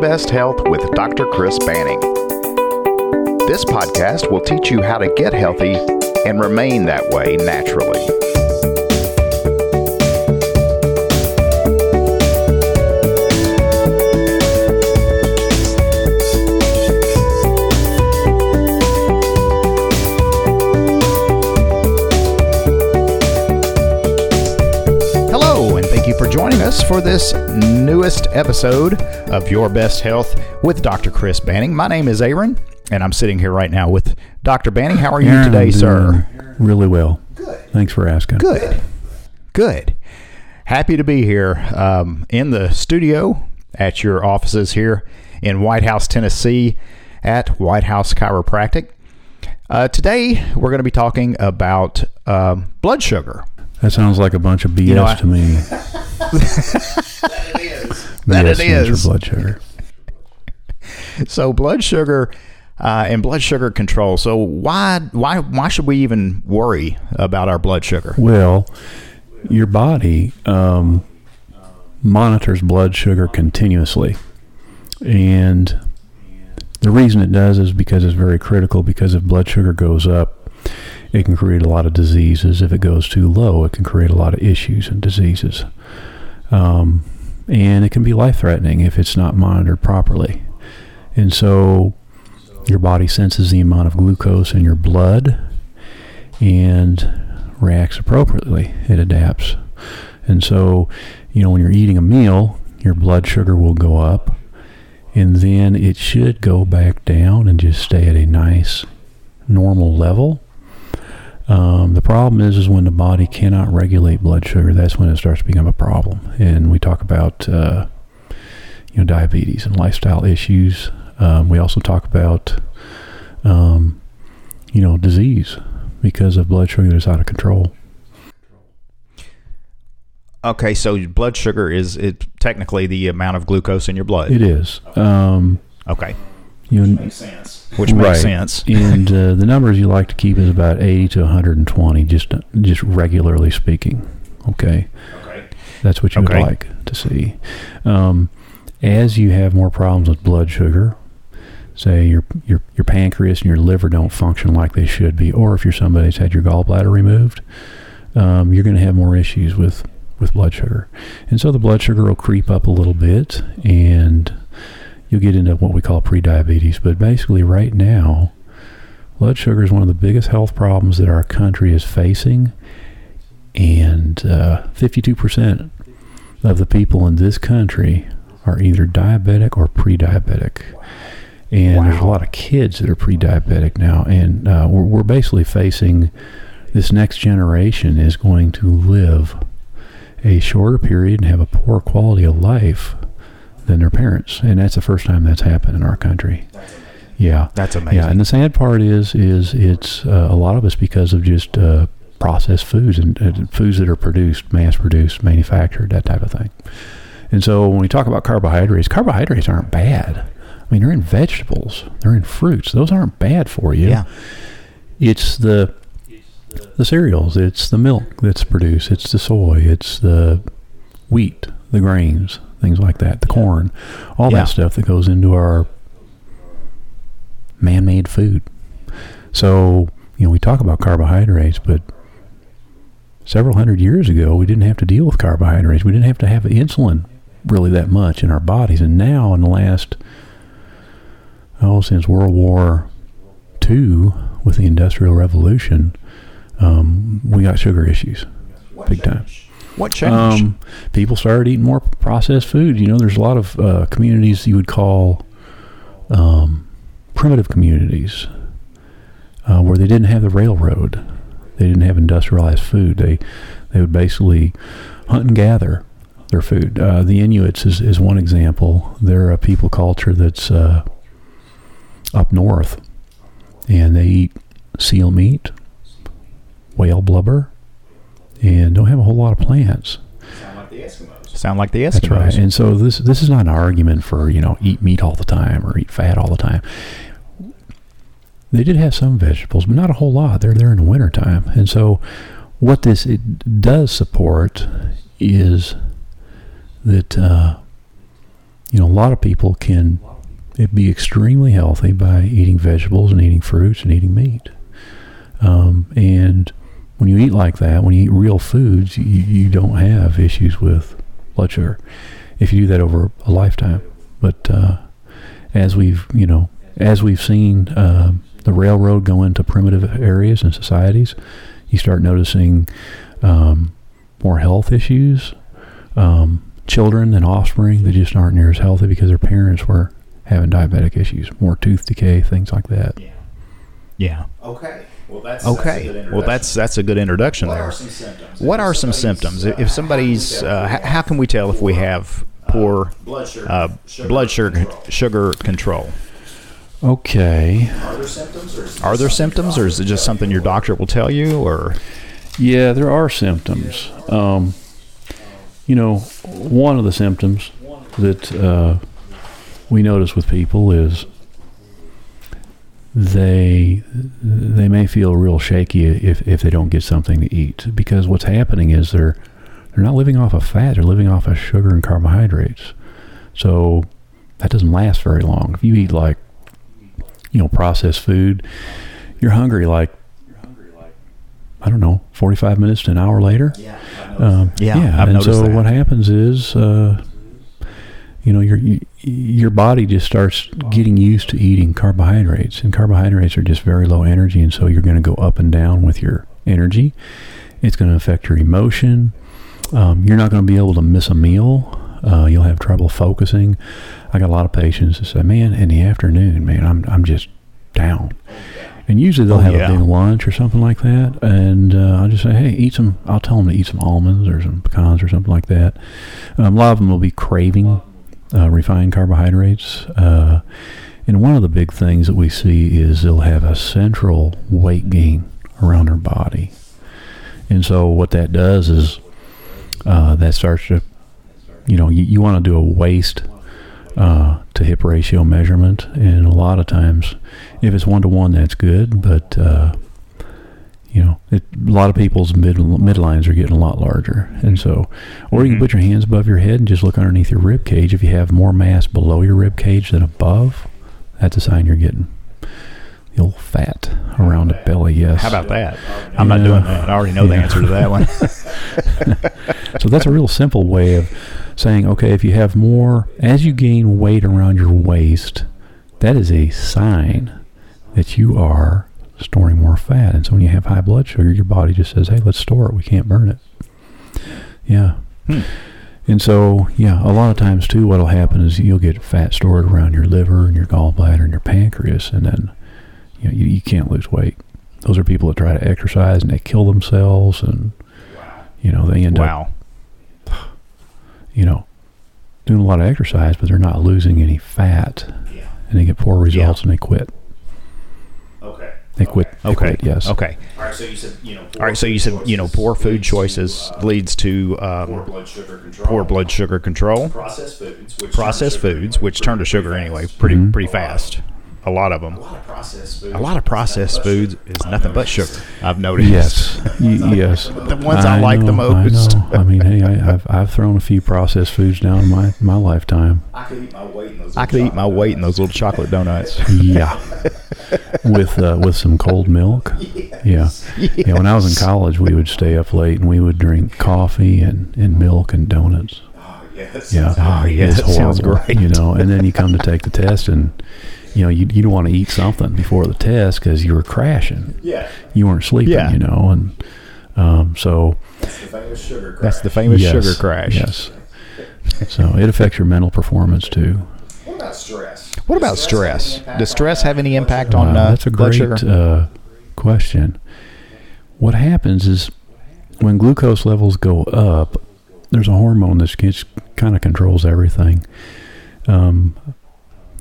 Best Health with Dr. Chris Banning. This podcast will teach you how to get healthy and remain that way naturally. For this newest episode of Your Best Health with Dr. Chris Banning. My name is Aaron, and I'm sitting here right now with Dr. Banning. How are you Aaron, today, sir? Really well. Good. Thanks for asking. Good. Good. Happy to be here um, in the studio at your offices here in White House, Tennessee, at White House Chiropractic. Uh, today, we're going to be talking about um, blood sugar. That sounds like a bunch of BS know, I- to me. That BS it stands is. Blood sugar. So, blood sugar uh, and blood sugar control. So, why why why should we even worry about our blood sugar? Well, your body um, monitors blood sugar continuously, and the reason it does is because it's very critical. Because if blood sugar goes up, it can create a lot of diseases. If it goes too low, it can create a lot of issues and diseases. Um, and it can be life threatening if it's not monitored properly. And so your body senses the amount of glucose in your blood and reacts appropriately. It adapts. And so, you know, when you're eating a meal, your blood sugar will go up and then it should go back down and just stay at a nice normal level. Um, the problem is, is when the body cannot regulate blood sugar. That's when it starts to become a problem. And we talk about, uh, you know, diabetes and lifestyle issues. Um, we also talk about, um, you know, disease because of blood sugar that's out of control. Okay, so blood sugar is it technically the amount of glucose in your blood. It is. Um, Okay, you know, sense. Which makes right. sense. and uh, the numbers you like to keep is about 80 to 120, just just regularly speaking. Okay. Okay. That's what you Okay. would like to see. Um, as you have more problems with blood sugar, say your your your pancreas and your liver don't function like they should be, or if you're somebody that's had your gallbladder removed, um, you're going to have more issues with with blood sugar, and so the blood sugar will creep up a little bit, and you'll get into what we call prediabetes. But basically, right now, blood sugar is one of the biggest health problems that our country is facing, and uh, 52% of the people in this country are either diabetic or pre-diabetic. And there's a lot of kids that are pre-diabetic now, and uh, we're, we're basically facing this next generation is going to live a shorter period and have a poor quality of life than their parents, and that's the first time that's happened in our country. Yeah, That's amazing. yeah, and the sad part is, is it's uh, a lot of us because of just uh, processed foods and, and foods that are produced, mass-produced, manufactured, that type of thing. And so when we talk about carbohydrates, carbohydrates aren't bad. I mean, they're in vegetables, they're in fruits. Those aren't bad for you. Yeah. It's the the cereals, it's the milk that's produced, it's the soy, it's the wheat, the grains, things like that, the corn, all Yeah. that stuff that goes into our man-made food. So, you know, we talk about carbohydrates, but several hundred years ago, we didn't have to deal with carbohydrates. We didn't have to have insulin really that much in our bodies. And now, in the last, oh, since World War II, with the Industrial Revolution, um, we got sugar issues big time. What changed? Um, people started eating more processed food. You know, there's a lot of uh, communities you would call um, primitive communities uh, where they didn't have the railroad. They didn't have industrialized food. They they would basically hunt and gather their food. Uh, the Inuits is, is one example. They're a people culture that's uh, up north, and they eat seal meat, whale blubber, and don't have a whole lot of plants. Sound like the Eskimos. Sound like the Eskimos. That's right. And so this this is not an argument for you know eat meat all the time or eat fat all the time. They did have some vegetables, but not a whole lot. They're there in the wintertime. And so what this it does support is that uh, you know, a lot of people can be extremely healthy by eating vegetables and eating fruits and eating meat. Um, and when you eat like that, when you eat real foods, you, you don't have issues with blood sugar if you do that over a lifetime. But uh, as we've, you know, as we've seen uh, the railroad go into primitive areas and societies, you start noticing um, more health issues. Um, children and offspring that just aren't near as healthy because their parents were having diabetic issues, more tooth decay, things like that. Yeah. Yeah. Okay. Well, that's okay. That's well, that's that's a good introduction what there. Are some symptoms? What are some symptoms? Uh, if somebody's, uh, how, how can we tell if we have poor blood sugar, uh, sugar blood sugar control. sugar control? Okay. Are there symptoms, or is it Are there just something symptoms, or is it just something your doctor will tell you, or Yeah, there are symptoms. Um, you know, one of the symptoms that uh, we notice with people is they they may feel real shaky if, if they don't get something to eat because what's happening is they're they're not living off of fat they're living off of sugar and carbohydrates so that doesn't last very long if you eat like you know processed food you're hungry like I don't know, 45 minutes to an hour later. Yeah. Um, Yeah, I've and so that. what happens is, uh, you know, your your body just starts getting used to eating carbohydrates, and carbohydrates are just very low energy, and so you're going to go up and down with your energy. It's going to affect your emotion. Um, you're not going to be able to miss a meal. Uh, you'll have trouble focusing. I got a lot of patients that say, "Man, in the afternoon, man, I'm I'm just down." And usually they'll Oh, have yeah. a big lunch or something like that, and uh, I'll just say, "Hey, eat some." I'll tell them to eat some almonds or some pecans or something like that. Um, a lot of them will be craving uh, refined carbohydrates, uh, and one of the big things that we see is they'll have a central weight gain around their body, and so what that does is uh, that starts to, you know, you, you want to do a waist uh, to hip ratio measurement, and a lot of times, if it's one to one, that's good. But uh, you know, it, a lot of people's mid midlines are getting a lot larger, and so, or you can mm-hmm. put your hands above your head and just look underneath your rib cage. If you have more mass below your rib cage than above, that's a sign you're getting the old fat around the belly. Yes. how about that? I'm not doing that. I already know the answer to that one. So that's a real simple way of saying, okay, if you have more, as you gain weight around your waist, that is a sign that you are storing more fat. And so when you have high blood sugar, your body just says, hey, let's store it. We can't burn it. Yeah. Hmm. And so, yeah, a lot of times too, what'll happen is you'll get fat stored around your liver and your gallbladder and your pancreas, and then you, know, you, you can't lose weight. Those are people that try to exercise and they kill themselves, and you know they end up wow. you know, doing a lot of exercise, but they're not losing any fat, Yeah. and they get poor results and they quit. Okay. They quit. They Okay. quit, yes. Okay. All right. So you said you know. All right. So you said you know poor food choices leads to poor um, blood sugar control. poor blood suger control. Processed foods. Which Processed turn sugar foods, anyway, which turn to pretty sugar fast. anyway, pretty Mhm. pretty fast. A lot of them. A lot of processed foods. A lot of processed Nothing foods sugar. is nothing but sugar. I've noticed. Yes. Yes. The ones I, like the most. I, know. I mean, hey, I, I've I've thrown a few processed foods down in my my lifetime. I could eat my weight in those. I could eat my chocolate weight in those little chocolate donuts. Yeah. with uh, with some cold milk. Yeah. Yeah. When I was in college, we would stay up late and we would drink coffee and, and milk and donuts. Oh, yes. Yeah. Oh, yeah, It's that sounds great. You know, and then you come to take the test and, you know, you, you don't want to eat something before the test because you were crashing. Yeah. You weren't sleeping, Yeah. you know, and um, so. That's the famous sugar crash. That's the famous yes, sugar crash. Yes. So it affects your mental performance too. What about stress? What about Does stress? have any impact Does stress have any impact sugar? on Wow, uh, that's a blood great sugar? uh, question. What happens is when glucose levels go up, there's a hormone that kind of controls everything. Um,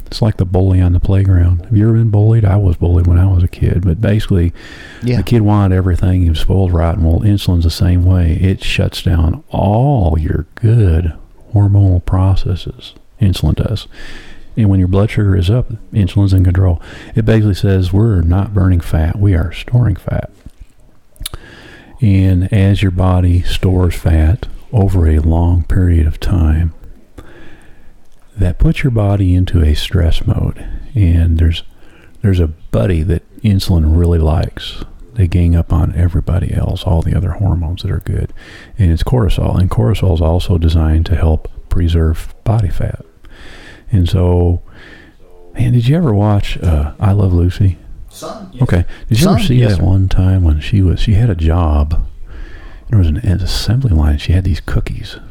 it's like the bully on the playground. Have you ever been bullied? I was bullied when I was a kid, but basically, Yeah. the kid wanted everything. He was spoiled rotten. Well, insulin's the same way. It shuts down all your good hormonal processes. Insulin does. And when your blood sugar is up, insulin's in control. It basically says we're not burning fat, we are storing fat. And as your body stores fat over a long period of time, that puts your body into a stress mode. And there's there's a buddy that insulin really likes. They gang up on everybody else, all the other hormones that are good, and it's cortisol. And cortisol is also designed to help preserve body fat. And so, man, did you ever watch uh, I Love Lucy? Son, yes. Okay. Did you Some, ever see yes, that sir. one time when she was she had a job? There was an, an assembly line. She had these cookies, Is that the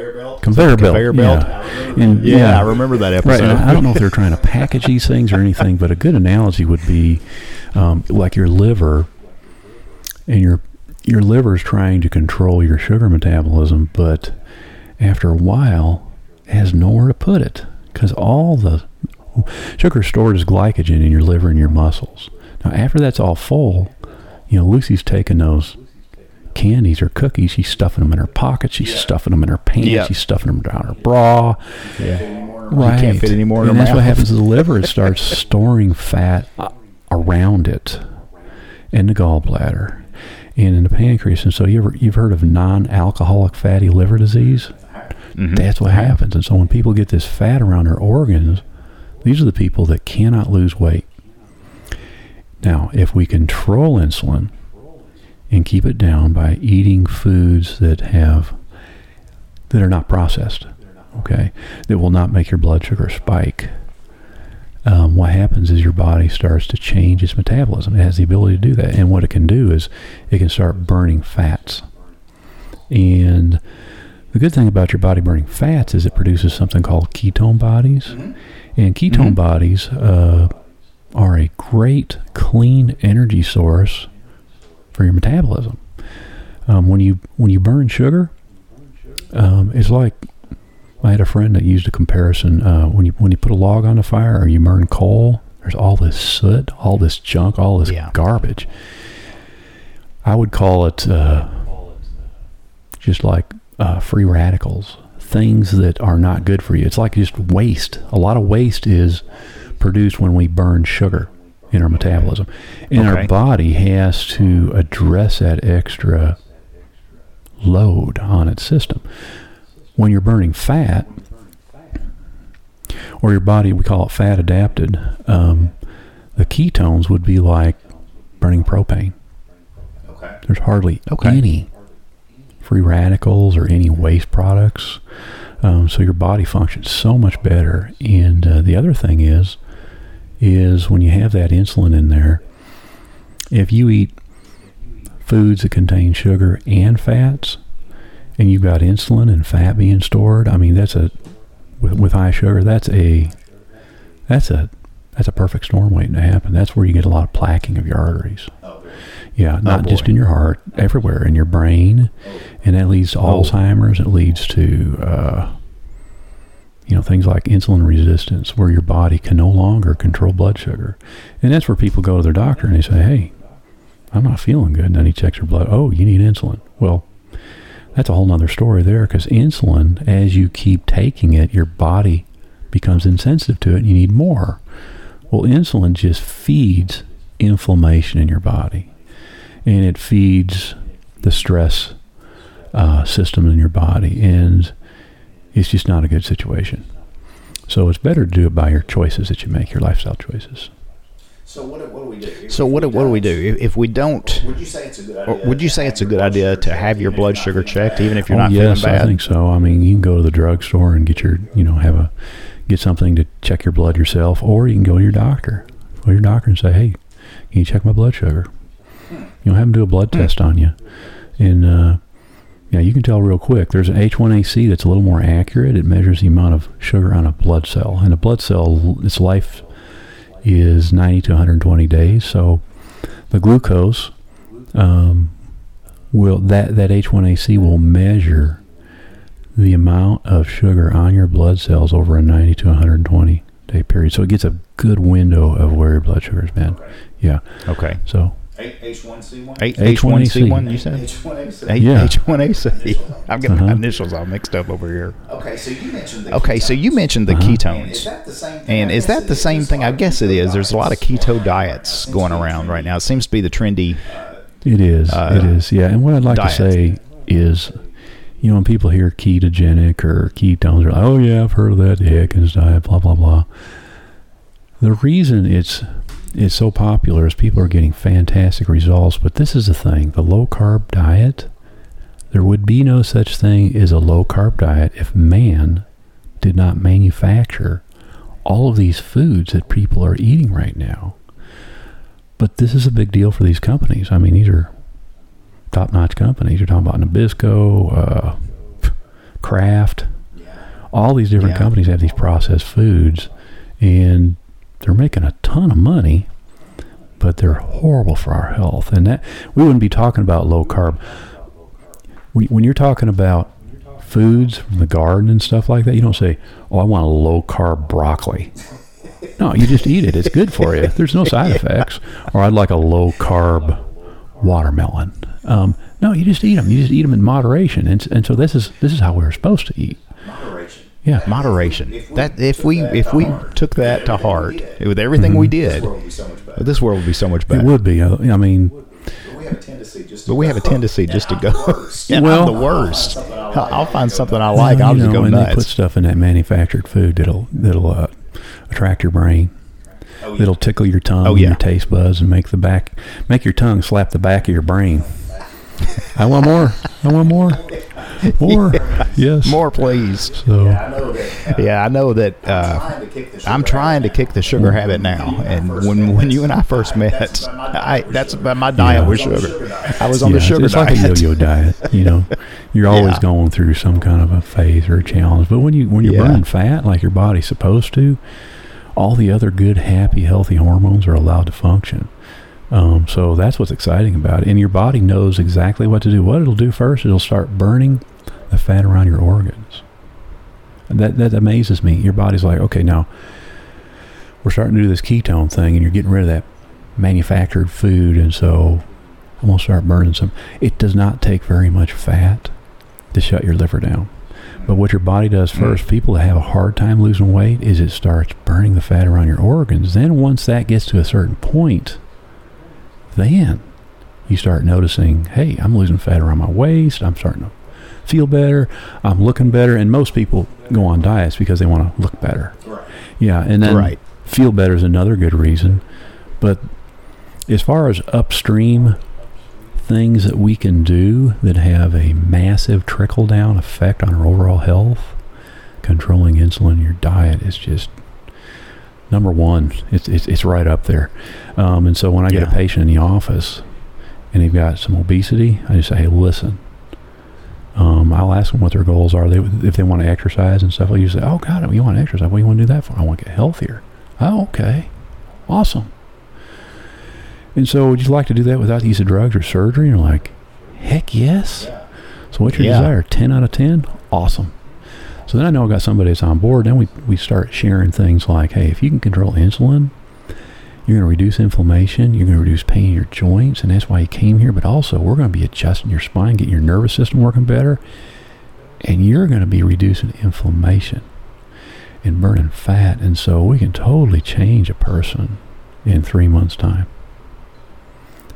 conveyor belt? conveyor belt. conveyor belt? Yeah. And Yeah, yeah, I remember that Right. episode. and I don't know if they're trying to package these things or anything, but a good analogy would be um, like your liver, and your your liver is trying to control your sugar metabolism, but after a while, it has nowhere to put it because all the sugar is stored as glycogen in your liver and your muscles. Now, after that's all full, you know, Lucy's taking those candies or cookies, she's stuffing them in her pocket, she's stuffing them in her pants, Yeah. she's stuffing them down her bra. yeah. Right. can't fit anymore. and that's what happens to the liver. It starts storing fat around it in the gallbladder and in the pancreas. And so you ever, you've heard of non-alcoholic fatty liver disease? Mhm. That's what happens. And so when people get this fat around their organs, these are the people that cannot lose weight. Now, if we control insulin and keep it down by eating foods that have that are not processed, okay, that will not make your blood sugar spike. Um, what happens is your body starts to change its metabolism. It has the ability to do that, and what it can do is it can start burning fats. And the good thing about your body burning fats is it produces something called ketone bodies, and ketone Mhm. bodies uh, are a great clean energy source for your metabolism. Um, when you when you burn sugar, um, it's like I had a friend that used a comparison. Uh, when you when you put a log on the fire or you burn coal, there's all this soot, all this junk, all this Yeah. garbage. I would call it uh, just like uh, free radicals, things that are not good for you. It's like just waste. A lot of waste is produced when we burn sugar in our metabolism, and Okay. our body has to address that extra load on its system. When you're burning fat, or your body, we call it fat adapted, um, the ketones would be like burning propane. Okay. There's hardly Okay. any free radicals or any waste products. Um, so your body functions so much better. And uh, the other thing is, is when you have that insulin in there, if you eat foods that contain sugar and fats, and you've got insulin and fat being stored, I mean that's a with, with high sugar, that's a that's a that's a perfect storm waiting to happen. That's where you get a lot of plaquing of your arteries. Oh. Yeah, not just in your heart, everywhere in your brain, and that leads to Oh. Alzheimer's. It leads to uh, you know things like insulin resistance, where your body can no longer control blood sugar, and that's where people go to their doctor and they say, "Hey, I'm not feeling good." And then he checks your blood. Oh, you need insulin. Well, that's a whole nother story there, because insulin, as you keep taking it, your body becomes insensitive to it, and you need more. Well, insulin just feeds inflammation in your body and it feeds the stress uh, system in your body, and it's just not a good situation. So it's better to do it by your choices that you make, your lifestyle choices. So what, do- what do we do? If So what do, what do we don't- if, if we don't? Would you say it's a good idea? would you to say have it's a your good blood idea sugar to checked have your even if blood you're not sugar feeling checked, bad? even if you're oh not yes, feeling I think so. I mean, you can go to the drugstore and get your, you know, have a get something to check your blood yourself, or you can go to your doctor. Go to your doctor and say, "Hey, can you check my blood sugar?" You know, have them do a blood test on you, and uh, yeah, you can tell real quick. There's an H1AC that's a little more accurate. It measures the amount of sugar on a blood cell, and a blood cell, its life is 90 to 120 days. So the glucose um, will that that H1AC will measure the amount of sugar on your blood cells over a 90 to 120 day period. So it gets a good window of where your blood sugar's been. Yeah. Okay. So H one C one. H H1AC. one C one. You said H one A C. H Yeah. H one A C. I'm getting my Uh-huh. initials all mixed up over here. Okay, so you mentioned the Okay, so you ketones. mentioned the Uh-huh. And is that the same thing? And I is guess that the same There's thing? a I lot of guess it keto is. There's a lot of keto diets going around right now. It seems to be the trendy. it is. Uh, it is. Yeah. And what I'd like diet. to say is you know, when people hear ketogenic or ketones, they're like, oh, yeah, I've heard of that, the Atkins diet, blah, blah, blah. The reason it's it's so popular is people are getting fantastic results, but this is the thing the low carb diet, there would be no such thing as a low carb diet if man did not manufacture all of these foods that people are eating right now. But this is a big deal for these companies. I mean, these are top notch companies. You're talking about Nabisco, uh, Kraft, all these different Yeah. companies have these processed foods, and they're making a ton of money, but they're horrible for our health. And that we wouldn't be talking about low carb. When, you're talking about foods from the garden and stuff like that, you don't say, "Oh, I want a low carb broccoli." No, you just eat it. It's good for you. There's no side effects. Or I'd like a low carb watermelon. Um, no, you just eat them. You just eat them in moderation. And, and so this is this is how we're supposed to eat. Moderation. Yeah. Moderation. That if we if we took that to heart with everything we did, This world would be so much better. would be so much It would be. uh, I mean, But we have a tendency just to But we have a go, tendency just to go. I'm the worst." Yeah, Well- I'm the worst. I'll, like, I'll I find something I like. I'll just go and they put stuff in that manufactured food that'll that'll uh, attract your brain. Oh, yeah. That'll tickle your tongue, Oh, and yeah. your taste buds, and make the back make your tongue slap the back of your brain. I want more. I want more. More. Yes. More, please. So Yeah, I know that. uh, Yeah, I know that. Uh, trying to kick the sugar I'm trying to habit kick the sugar habit now, and when when you and I first met, I that's about my diet Yeah. was sugar. I was on yeah, the sugar it's, it's diet. like a yo-yo diet. You know, you're always Yeah. going through some kind of a phase or a challenge. But when you when you're Yeah. burning fat like your body's supposed to, all the other good, happy, healthy hormones are allowed to function. Um, so that's what's exciting about it. And your body knows exactly what to do. What it'll do first, it'll start burning the fat around your organs. That that amazes me. Your body's like, okay, now we're starting to do this ketone thing, and you're getting rid of that manufactured food, and so I'm gonna start burning some. It does not take very much fat to shut your liver down. But what your body does mm. first, people that have a hard time losing weight, is it starts burning the fat around your organs. Then once that gets to a certain point, then you start noticing, hey, I'm losing fat around my waist. I'm starting to feel better. I'm looking better. And most people go on diets because they want to look better. Right. Yeah, and then Right. feel better is another good reason. But as far as upstream things that we can do that have a massive trickle down effect on our overall health, controlling insulin, in your diet is just number one. It's it's, it's right up there. Um, and so when I get a patient in the office and they've got some obesity, I just say, hey, listen. Um, I'll ask them what their goals are. They if they want to exercise and stuff. You say, oh God, you want to exercise? What do you want to do that for? I want to get healthier. Oh, okay, awesome. And so, would you like to do that without the use of drugs or surgery? And you're like, heck yes. Yeah. So, what's your Yeah. desire? Ten out of ten. Awesome. So then I know I got somebody that's on board. Then we we start sharing things like, hey, if you can control insulin, you're going to reduce inflammation. You're going to reduce pain in your joints, and that's why you came here. But also, we're going to be adjusting your spine, getting your nervous system working better, and you're going to be reducing inflammation and burning fat. And so we can totally change a person in three months' time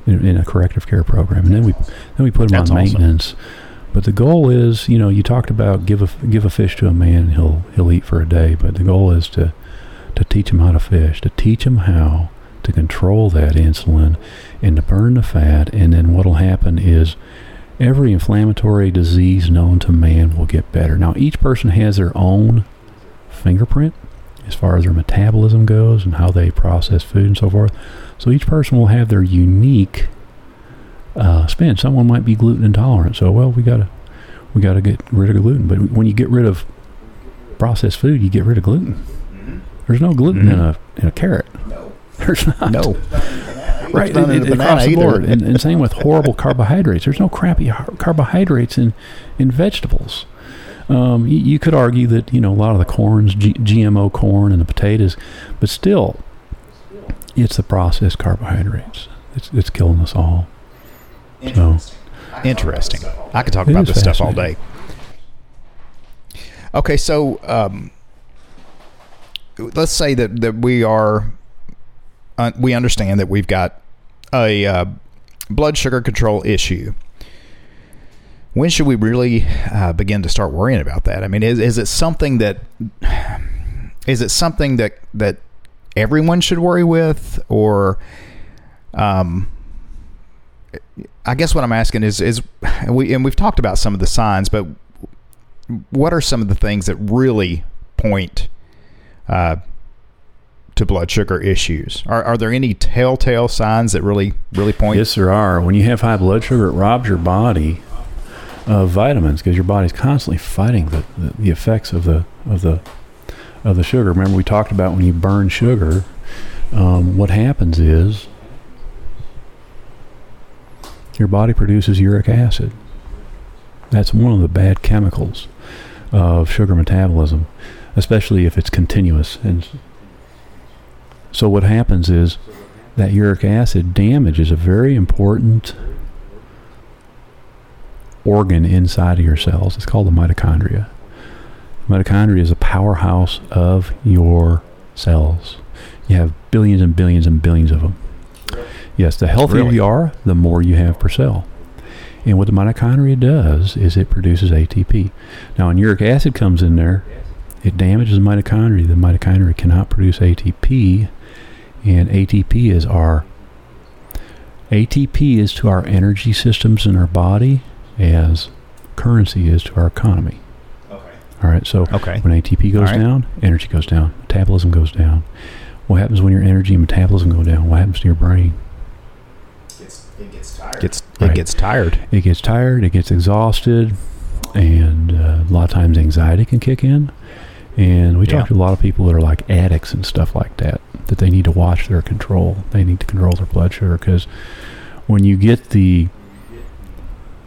in, in a corrective care program. And then we then we put them That's on awesome. maintenance. But the goal is, you know, you talked about give a give a fish to a man, he'll he'll eat for a day. But the goal is to to teach him how to fish, to teach him how to control that insulin and to burn the fat. And then what'll happen is every inflammatory disease known to man will get better. Now, each person has their own fingerprint as far as their metabolism goes and how they process food and so forth. So each person will have their unique uh, spin. Someone might be gluten intolerant, so well, we gotta we gotta get rid of gluten. But when you get rid of processed food, you get rid of gluten. Mhm. There's no gluten in Mhm. a in a carrot. No. There's not. No, Right, none in it- across the board, and, and same with horrible carbohydrates. There's no crappy carbohydrates in in vegetables. Um, you, you could argue that you know a lot of the corns, G- GMO corn, and the potatoes, but still, it's the processed carbohydrates. It's it's killing us all. So. interesting. I could talk It about this stuff all day. Okay, so um, let's say that, that we are, uh, we understand that we've got a uh, blood sugar control issue. when should we really uh, begin to start worrying about that? I mean, is, is it something that is it something that that everyone should worry with, or um, I guess what I'm asking is is we and we've talked about some of the signs, but what are some of the things that really point uh, to blood sugar issues? Are, are there any telltale signs that really really point? Yes, there are. When you have high blood sugar, it robs your body of vitamins because your body's constantly fighting the, the, the effects of the of the of the sugar. Remember, we talked about when you burn sugar, um, what happens is your body produces uric acid. That's one of the bad chemicals of sugar metabolism, especially if it's continuous. And so, what happens is that uric acid damages a very important organ inside of your cells. It's called the mitochondria. Mitochondria is a powerhouse of your cells. You have billions and billions and billions of them. Yes, the healthier Really? you are, the more you have per cell. And what the mitochondria does is it produces ATP. Now, when uric acid comes in there, it damages the mitochondria. The mitochondria cannot produce ATP, and ATP is our ATP is to our energy systems in our body as currency is to our economy. Okay. All right, so Okay. when ATP goes All right. down, energy goes down, metabolism goes down. What happens when your energy and metabolism go down? What happens to your brain? Gets, it gets tired. Gets Right. it gets tired. It gets tired, it gets exhausted, and uh, a lot of times anxiety can kick in. And we Yeah. talk to a lot of people that are like addicts and stuff like that, that they need to watch their control. They need to control their blood sugar because when you get the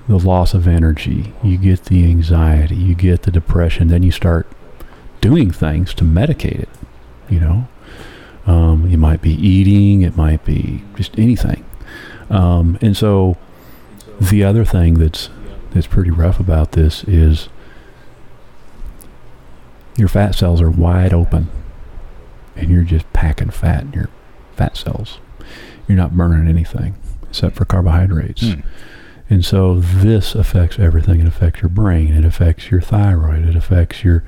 the loss of energy, you get the anxiety, you get the depression, then you start doing things to medicate it. You know, um, it might be eating, it might be just anything. Um, and so, the other thing that's that's pretty rough about this is your fat cells are wide open, and you're just packing fat in your fat cells. You're not burning anything except for carbohydrates. Hmm. And so this affects everything. It affects your brain. It affects your thyroid. It affects your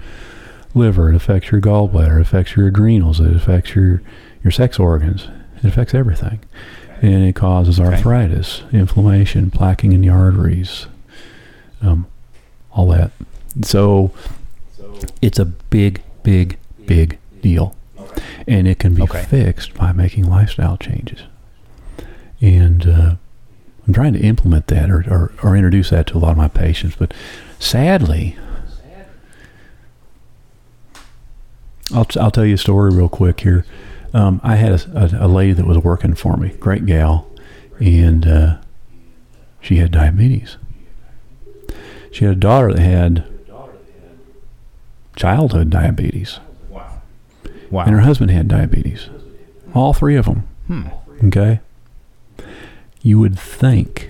liver. It affects your gallbladder. It affects your adrenals. It affects your, your sex organs. It affects everything. And it causes arthritis, inflammation, plaquing in the arteries, um, all that. So it's a big, big, big deal. And it can be Okay. fixed by making lifestyle changes. And uh, I'm trying to implement that or, or, or introduce that to a lot of my patients. But sadly, I'll, t- I'll tell you a story real quick here. Um, I had a, a, a lady that was working for me, great gal, and uh, she had diabetes. She had a daughter that had childhood diabetes. Wow. and her husband had diabetes. All three of them. Hmm. Okay. You would think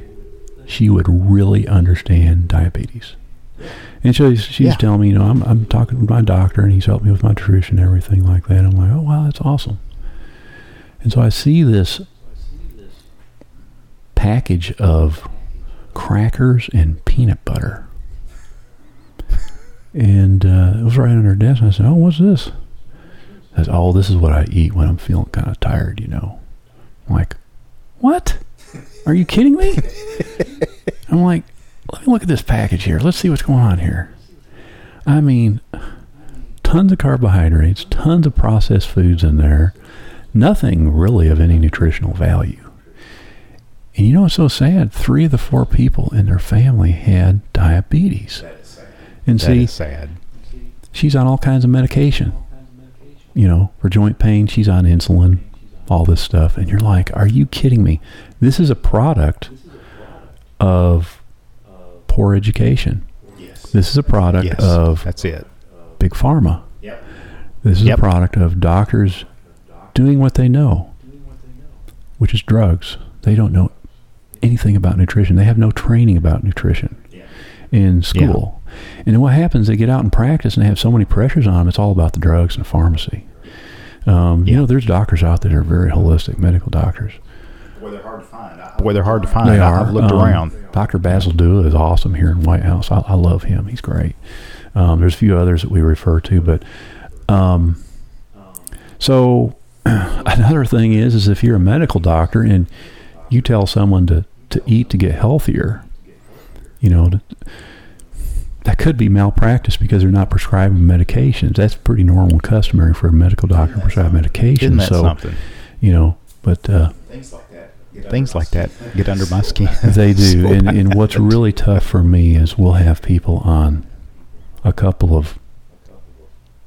she would really understand diabetes. And so she's, she's Yeah. telling me, you know, I'm, I'm talking with my doctor and he's helped me with my nutrition and everything like that. I'm like, oh, wow, that's awesome. And so I see this package of crackers and peanut butter. And uh, it was right on her desk. And I said, oh, what's this? Oh, this is what I eat when I'm feeling kind of tired, you know. I'm like, what? Are you kidding me? I'm like, let me look at this package here. Let's see what's going on here. I mean, tons of carbohydrates, tons of processed foods in there, nothing really of any nutritional value. And you know what's so sad? Three of the four people in their family had diabetes. That is sad. And That see, sad. she's on all kinds of medication. You know, for joint pain, she's on insulin, all this stuff. And you're like, are you kidding me? This is a product of poor education. Yes. This is a product Yes. of That's it. big pharma. Yep. This is Yep. a product of doctors doing what they know, which is drugs. They don't know anything about nutrition. They have no training about nutrition Yeah. in school. And then what happens? They get out in practice and they have so many pressures on them. It's all about the drugs and pharmacy. Um, You know, there's doctors out there that are very holistic medical doctors. Boy, they're hard to find. I, boy, they're hard to find. They I- are. I've looked Um, around. Dr. Basil Dua is awesome here in White House. I, I love him. He's great. Um, there's a few others that we refer to, but um, so another thing is, is if you're a medical doctor and you tell someone to, to eat to get healthier, you know, to, that could be malpractice because they're not prescribing medications. That's pretty normal and customary for a medical doctor to prescribe medications. Isn't that so, something? you know, but uh, Things like that. get under Things my like that get under my skin. They do, So and, and what's really tough for me is we'll have people on a couple of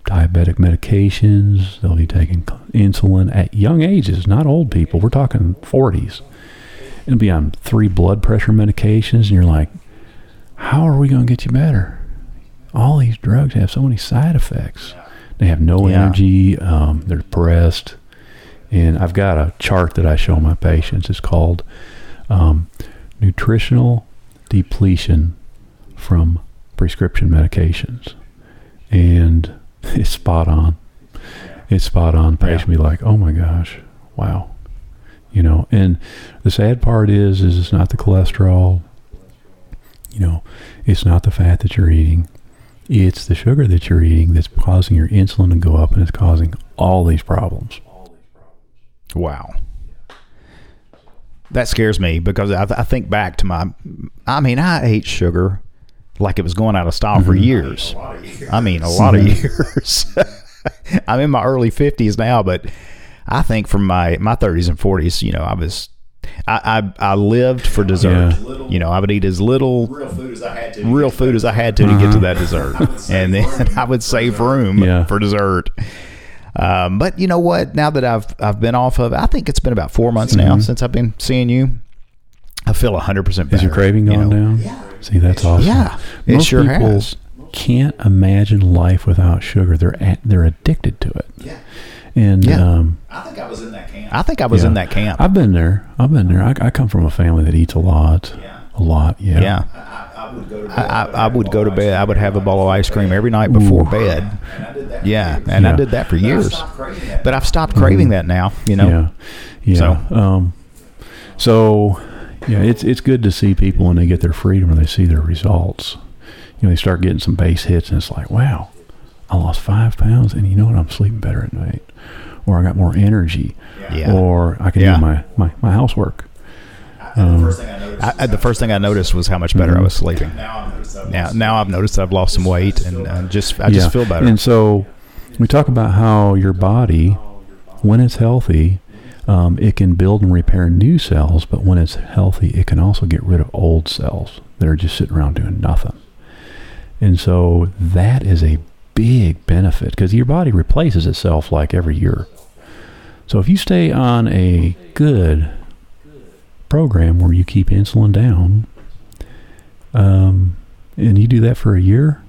diabetic medications. They'll be taking insulin at young ages, not old people. We're talking 40s. It'll be on three blood pressure medications, and you're like, how are we going to get you better? All these drugs have so many side effects. They have no Yeah. energy. Um, they're depressed. And I've got a chart that I show my patients. It's called um, nutritional depletion from prescription medications, and it's spot on. It's spot on. Patient be like, "Oh my gosh, wow," you know. And the sad part is, is it's not the cholesterol. You know, it's not the fat that you're eating. It's the sugar that you're eating that's causing your insulin to go up, and it's causing all these problems. Wow. That scares me because I, I think back to my. I mean, I ate sugar like it was going out of style for Mm-hmm. years. I mean, a lot of years. I'm in my early 50s now, but I think from my, my 30s and 40s, you know, I was. I, I, I lived for dessert. Yeah. You know, I would eat as little real food as I had to. real food as I had to to get to that dessert, and then I would save room Yeah. for dessert. Um, but you know what? Now that I've I've been off of, it, I think it's been about four months now since I've been seeing you. I feel hundred percent better. Is your craving you gone know. down? See, that's awesome. Yeah, it Most sure people has. can't imagine life without sugar. They're at, they're addicted to it. Yeah. And Yeah. um, I think I was in that camp. I think I was yeah. in that camp. I've been there. I've been there. I, I come from a family that eats a lot. Yeah. A lot. Yeah. yeah, I, I would go to bed. I, I, I would go to bed. I would have a bowl of ice cream every night before Ooh. bed. And I did that. Yeah, and I did that for But I years. stopped craving that. But I've stopped craving that now. You know. Yeah. Yeah. So- um, so yeah, it's it's good to see people when they get their freedom or they see their results. You know, they start getting some base hits, and it's like, wow, I lost five pounds, and you know what? I'm sleeping better at night, or I got more energy, Yeah. or I can Yeah. do my, my, my housework. I, and the first thing I noticed. I, was the first thing I noticed was how much better I was sleeping. now I noticed I've Now, lost now I've noticed I've lost some weight and uh, just I just feel better. And so we talk about how your body, when it's healthy, um, it can build and repair new cells, but when it's healthy, it can also get rid of old cells that are just sitting around doing nothing. And so that is a big benefit because your body replaces itself like every year. So if you stay on a good program where you keep insulin down, um, and you do that for a year,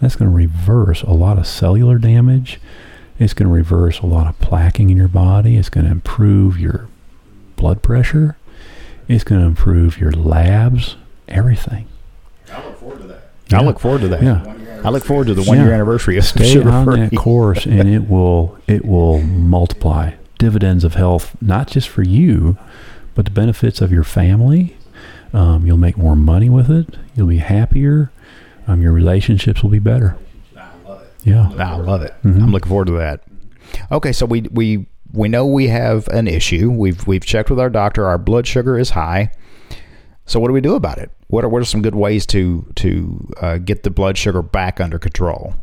that's going to reverse a lot of cellular damage. It's going to reverse a lot of plaquing in your body. It's going to improve your blood pressure. It's going to improve your labs, everything. I look forward to that. I Yeah. look forward to that. Yeah. I look forward to the one year anniversary of Stay sugar on free. that course, and it will it will multiply dividends of health, not just for you, but the benefits of your family. Um, you'll make more money with it. You'll be happier. Um, your relationships will be better. I love it. Yeah. I love it. Mhm. I'm looking forward to that. Okay, so we we we know we have an issue. We've we've checked with our doctor. Our blood sugar is high. So what do we do about it? What are what are some good ways to to uh, get the blood sugar back under control?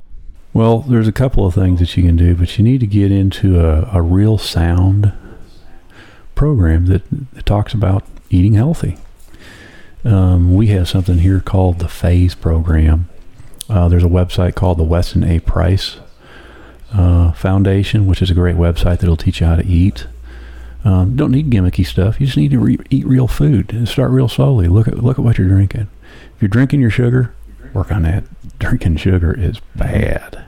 Well, there's a couple of things that you can do, but you need to get into a, a real sound program that, that talks about eating healthy. Um, we have something here called the Phase program. Uh, there's a website called the Weston A. Price uh, Foundation, which is a great website that'll teach you how to eat. Um, don't need gimmicky stuff. You just need to re- eat real food and start real slowly. Look at look at what you're drinking. If you're drinking your sugar, work on that. Drinking sugar is bad.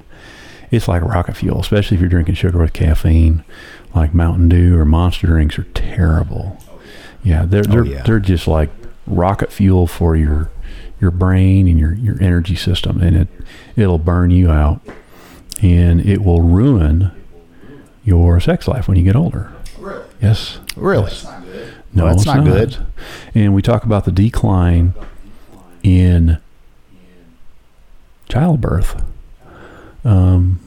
It's like rocket fuel, especially if you're drinking sugar with caffeine, like Mountain Dew or Monster drinks are terrible. Yeah, they're they're yeah. they're just like rocket fuel for your your brain and your your energy system, and it it'll burn you out, and it will ruin your sex life when you get older. Really? Yes, Really? That's not good. No, Well, that's it's not good. And we talk about the decline in childbirth. Um,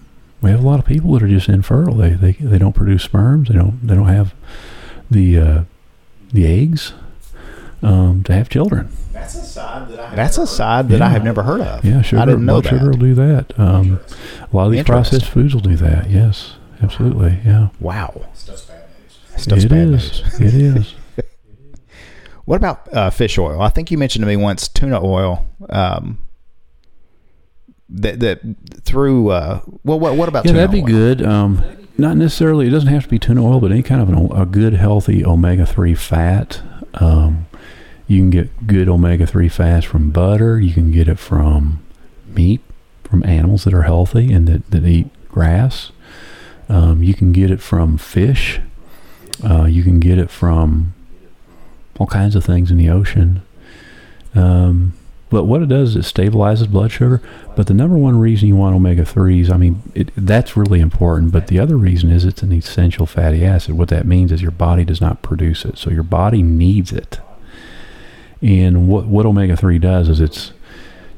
we have a lot of people that are just infertile. They they, they don't produce sperms. They don't they don't have the uh, the eggs um, to have children. That's a side that I have That's never a heard. side that I have never heard of. Yeah, sugar. I didn't know blood sugar will do that. Um, a lot of these processed foods will do that. Yes, absolutely. Yeah, Wow. Stuff's bad news. Stuff's it bad is. news. It is. What about uh, fish oil? I think you mentioned to me once tuna oil. Um, that that through uh, well, what what about Yeah, tuna that'd be oil? good. Um, not necessarily. It doesn't have to be tuna oil, but any kind of an, o- a good, healthy omega three fat. Um, you can get good omega three fats from butter. You can get it from meat, from animals that are healthy and that, that eat grass. Um, you can get it from fish. Uh, you can get it from all kinds of things in the ocean. Um, but what it does is it stabilizes blood sugar. But the number one reason you want omega 3s, I mean, it, that's really important. But the other reason is it's an essential fatty acid. What that means is your body does not produce it. So your body needs it. And what, what omega 3 does is it's,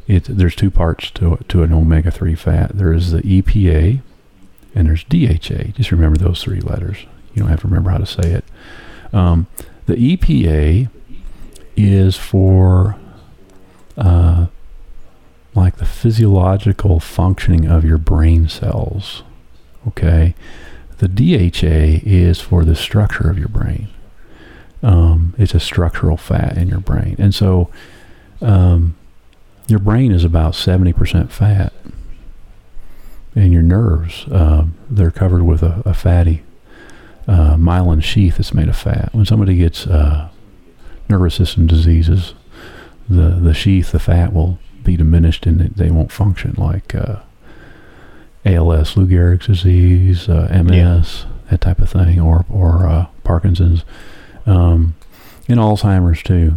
it, there's two parts to, to an omega 3 fat there is the EPA and there's DHA. Just remember those three letters. You don't have to remember how to say it. Um, the EPA is for uh, like the physiological functioning of your brain cells. Okay. The DHA is for the structure of your brain. Um, it's a structural fat in your brain. And so um, your brain is about 70% fat. And your nerves, um, they're covered with a, a fatty uh, myelin sheath that's made of fat. When somebody gets uh, nervous system diseases, the the sheath, the fat will be diminished and they won't function like uh, ALS, Lou Gehrig's disease, uh, MS, that type of thing, or or uh, Parkinson's, um, and Alzheimer's too.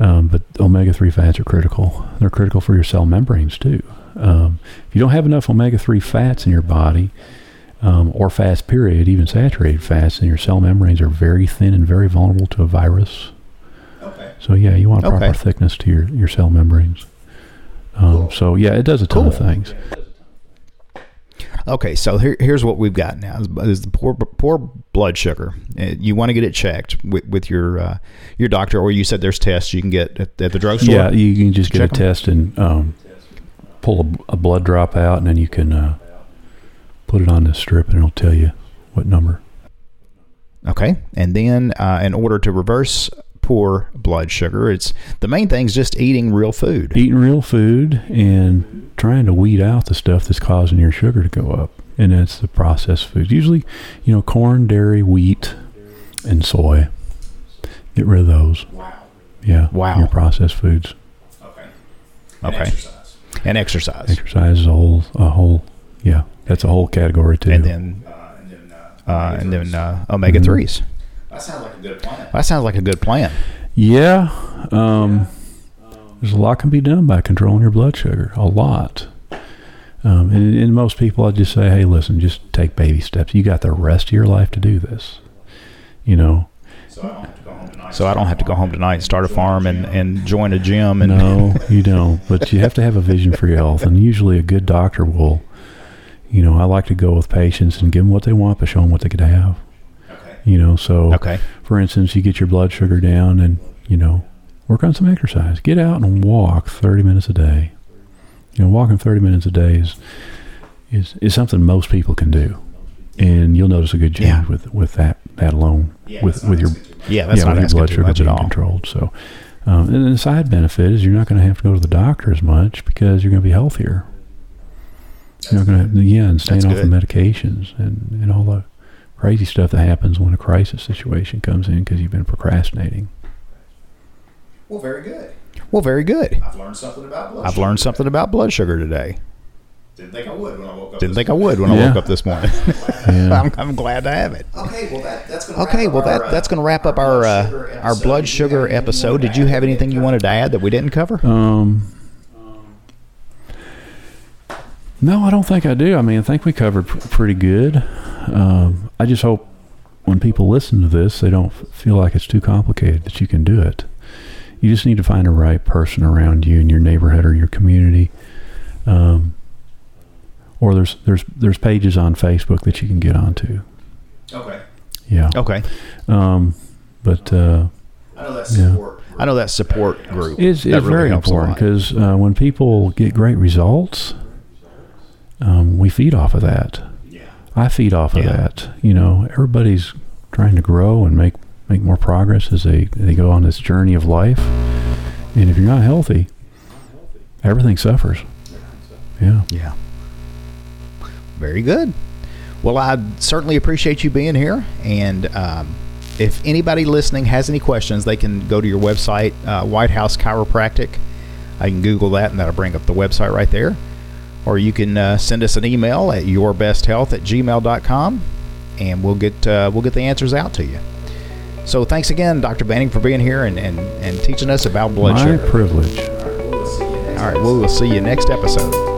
Um, but omega three fats are critical. They're critical for your cell membranes too. Um, if you don't have enough omega three fats in your body, um, or fast period, even saturated fats, then your cell membranes are very thin and very vulnerable to a virus. Okay. So yeah, you want proper Okay. thickness to your, your cell membranes. Um, so yeah, it does a ton of things. Okay, so here, here's what we've got now: is, is the poor poor blood sugar. Uh, You want to get it checked with, with your uh, your doctor, or you said there's tests you can get at, at the drugstore. Yeah, you can just get Check a 'em. test and um, pull a, a blood drop out, and then you can uh, put it on the strip, and it'll tell you what number. Okay, and then uh, in order to reverse poor blood sugar, it's the main thing is just eating real food. Eating real food and trying to weed out the stuff that's causing your sugar to go up, and that's the processed foods. Usually, you know, corn, dairy, wheat, and soy. Get rid of those. Wow. Yeah. Wow. Your processed foods. Okay. And Okay. Exercise. and exercise, Exercise is a whole, a whole, yeah, that's a whole category too. and then Uh, and then. Uh, uh, and then uh, omega 3s that sounds like a good plan. That sounds like a good plan. yeah, um, there's a lot can be done by controlling your blood sugar. A lot. Um, and, and most people, I just say, hey, listen, just take baby steps. You got the rest of your life to do this. You know, So I don't have to go home tonight. So I don't have to go home tonight and start a farm and, and join a gym and no, you don't. But you have to have a vision for your health, and usually a good doctor will. You know, I like to go with patients and give them what they want, but show them what they could have. Okay. You know, so okay. for instance, you get your blood sugar down and, you know, work on some exercise. Get out and walk 30 minutes a day. You know, walking 30 minutes a day is, is, is something most people can do. And you'll notice a good change Yeah. with, with that, that alone, Yeah, with, with your, asking too much. Yeah, that's yeah, not with your blood sugar being all. controlled. So, um, and then the side benefit is you're not going to have to go to the doctor as much because you're going to be healthier. You're not going to, yeah, and staying That's off the medications and, and all the crazy stuff that happens when a crisis situation comes in because you've been procrastinating. Well, very good. Well, very good. I've learned something about blood I've sugar learned today. something about blood sugar today. Didn't think I would when I woke up. Didn't this think I would when I woke up this morning. Yeah. I'm, I'm glad to have it. Okay, well that, that's going to Okay, well that that's going to wrap up our uh, our blood sugar episode. Did you have anything you wanted to add that we didn't cover? Um, no, I don't think I do. I mean, I think we covered pr- pretty good. Um, I just hope when people listen to this, they don't f- feel like it's too complicated. That you can do it. You just need to find a right person around you in your neighborhood or your community. Um, or there's there's there's pages on Facebook that you can get onto. Okay. Yeah. Okay. Um, but uh, I know that Yeah. support. I know that support group. it's, that it's really very important because uh, when people get great results, um, we feed off of that. Yeah. I feed off of Yeah. that. You know, everybody's trying to grow and make make more progress as they they go on this journey of life. And if you're not healthy, everything suffers. Yeah. Yeah. Very good. Well, I certainly appreciate you being here. And um, if anybody listening has any questions, they can go to your website, uh, White House Chiropractic. I can Google that, and that'll bring up the website right there. Or you can uh, send us an email at yourbesthealth at gmail.com, and we'll get uh, we'll get the answers out to you. So thanks again, Dr. Banning, for being here and, and, and teaching us about blood My sugar. privilege. We'll see you next All right, we will see you next episode.